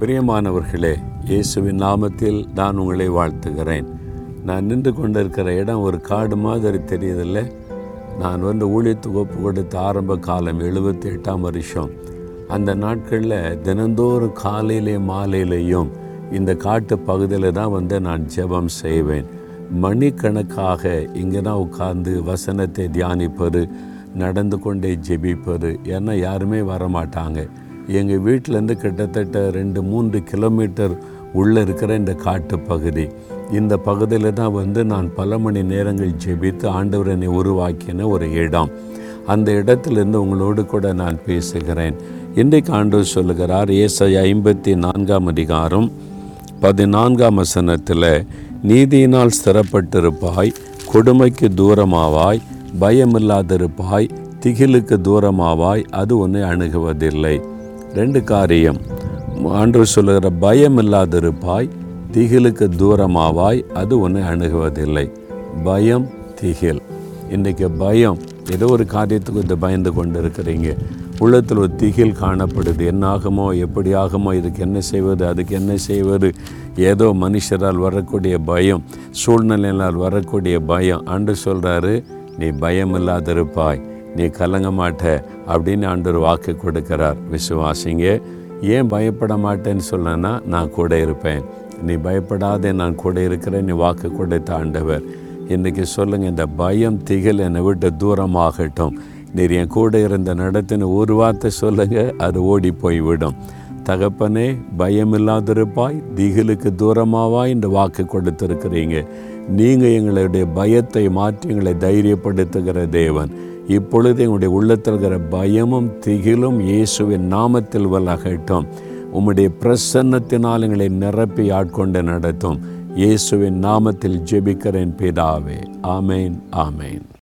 பிரியமானவர்களே இயேசுவின் நாமத்தில் நான் உங்களை வாழ்த்துகிறேன். நான் நின்று கொண்டிருக்கிற இடம் ஒரு காடு மாதிரி தெரியதில்லை. நான் வந்து ஊழியத்துக்கு ஒப்பு கொடுத்த ஆரம்ப காலம் எழுபத்தி எட்டாம் வருஷம். அந்த நாட்களில் தினந்தோறும் காலையிலே மாலையிலேயும் இந்த காட்டு பகுதியில் தான் வந்து நான் ஜெபம் செய்வேன். மணிக்கணக்காக இங்கே தான் உட்கார்ந்து வசனத்தை தியானிப்பது நடந்து கொண்டே ஜெபிப்பது ஏன்னா யாருமே வரமாட்டாங்க. எங்கள் வீட்டிலேருந்து கிட்டத்தட்ட ரெண்டு மூன்று கிலோமீட்டர் உள்ளே இருக்கிற இந்த காட்டு பகுதி. இந்த பகுதியில் தான் வந்து நான் பல மணி நேரங்கள் ஜெபித்து ஆண்டவர் என்னை உருவாக்கின ஒரு இடம். அந்த இடத்திலிருந்து உங்களோடு கூட நான் பேசுகிறேன். இன்றைக்கு ஆண்டவர் சொல்லுகிறார் ஏசை ஐம்பத்தி நான்காம் அதிகாரம் பதினான்காம் வசனத்தில் நீதியினால் ஸ்திரப்பட்டிருப்பாய் கொடுமைக்கு தூரமாவாய் பயமில்லாதிருப்பாய் திகிலுக்கு தூரமாவாய் அது உன்னை அணுகுவதில்லை. ரெண்டு காரியம். ஆண்டு சொல்லுகிற பயம் இல்லாதிருப்பாய் திகிலுக்கு தூரமாவாய் அது ஒன்று அணுகுவதில்லை. பயம் திகில். இன்றைக்கி பயம் ஏதோ ஒரு காரியத்துக்கு இந்த பயந்து கொண்டு இருக்கிறீங்க உள்ளத்தில் ஒரு திகில் காணப்படுது. என்ன ஆகுமோ எப்படி ஆகுமோ இதுக்கு என்ன செய்வது அதுக்கு என்ன செய்வது? ஏதோ மனுஷரால் வரக்கூடிய பயம் சூழ்நிலையினால் வரக்கூடிய பயம். அன்று சொல்கிறாரு நீ பயம் இல்லாதிருப்பாய் நீ கலங்க மாட்ட அப்படின்னு ஆண்டவர் வாக்கு கொடுக்கிறார். விசுவாசிங்க ஏன் பயப்பட மாட்டேன்னு சொன்னா நான் கூட இருப்பேன். நீ பயப்படாதே நான் கூட இருக்கிறேன் நீ வாக்கு கொடுத்த ஆண்டவர். இன்றைக்கி சொல்லுங்கள் இந்த பயம் திகில் என்னை விட்டு தூரமாகட்டும். நீர் என் கூட இருந்த நடத்தின ஒரு வார்த்தை சொல்லுங்கள் அது ஓடி போய்விடும். தகப்பனே பயமில்லாதிருப்பாய் திகிலுக்கு தூரமாவாய் இந்த வாக்கு கொடுத்துருக்கிறீங்க. நீங்கள் எங்களுடைய பயத்தை மாற்றி எங்களை தைரியப்படுத்துகிற தேவன். இப்பொழுது எங்களுடைய உள்ளத்தில் இருக்கிற பயமும் திகிலும் இயேசுவின் நாமத்தில் வல்லகட்டும் உம்முடைய பிரசன்னத்தினால் எங்களை நிரப்பி ஆட்கொண்டு நடத்தும். இயேசுவின் நாமத்தில் ஜெபிக்கிறேன் பிதாவே. ஆமேன் ஆமேன்.